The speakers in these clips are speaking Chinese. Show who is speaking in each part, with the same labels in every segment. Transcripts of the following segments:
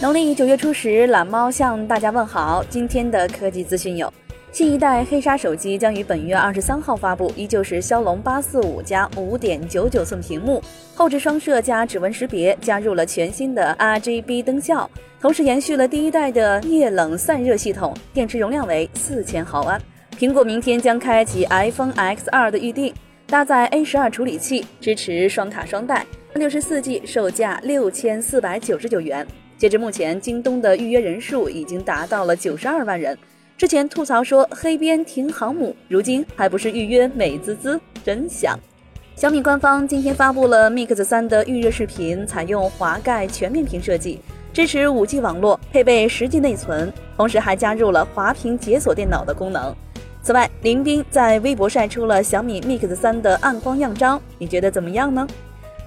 Speaker 1: 农历九月初十，懒猫向大家问好。今天的科技资讯有：新一代黑鲨手机将于本月二十三号发布，依旧是骁龙八四五加五点九九寸屏幕，后置双摄加指纹识别，加入了全新的 RGB 灯效，同时延续了第一代的液冷散热系统，电池容量为四千毫安。苹果明天将开启 iPhone X2 的预定，搭载 A 十二处理器，支持双卡双待，六十四 G，售价六千四百九十九元。截至目前，京东的预约人数已经达到了九十二万人。之前吐槽说黑边停航母，如今还不是预约美滋滋，真香。小米官方今天发布了 Mix 三的预热视频，采用滑盖全面屏设计，支持 5G 网络，配备十 G 内存，同时还加入了滑屏解锁电脑的功能。此外，林斌在微博晒出了小米 Mix 三的暗光样张，你觉得怎么样呢？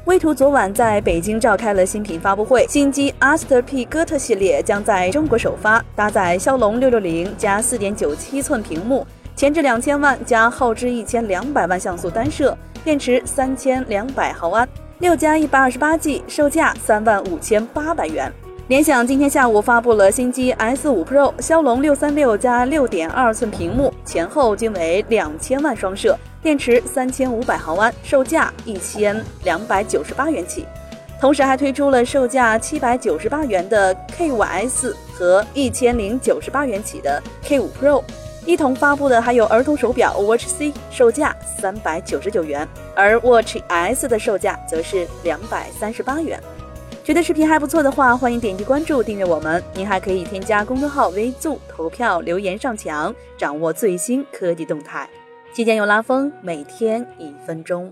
Speaker 1: 威图昨晚在北京召开了新品发布会，新机 Aster P 哥特系列将在中国首发，搭载骁龙六六零加四点九七寸屏幕，前置两千万加后置一千两百万像素单摄，电池三千两百毫安，六加一百二十八 G，售价三万五千八百元。联想今天下午发布了新机 S 五 Pro，骁龙六三六加六点二寸屏幕，前后均为两千万双摄，电池三千五百毫安，售价一千两百九十八元起。同时还推出了售价七百九十八元的 K 五 S 和一千零九十八元起的 K 五 Pro。一同发布的还有儿童手表 Watch C，售价三百九十九元，而 Watch S 的售价则是两百三十八元。觉得视频还不错的话，欢迎点击关注、订阅我们。您还可以添加公众号“微助”投票、留言上墙，掌握最新科技动态。期间有拉风，每天一分钟。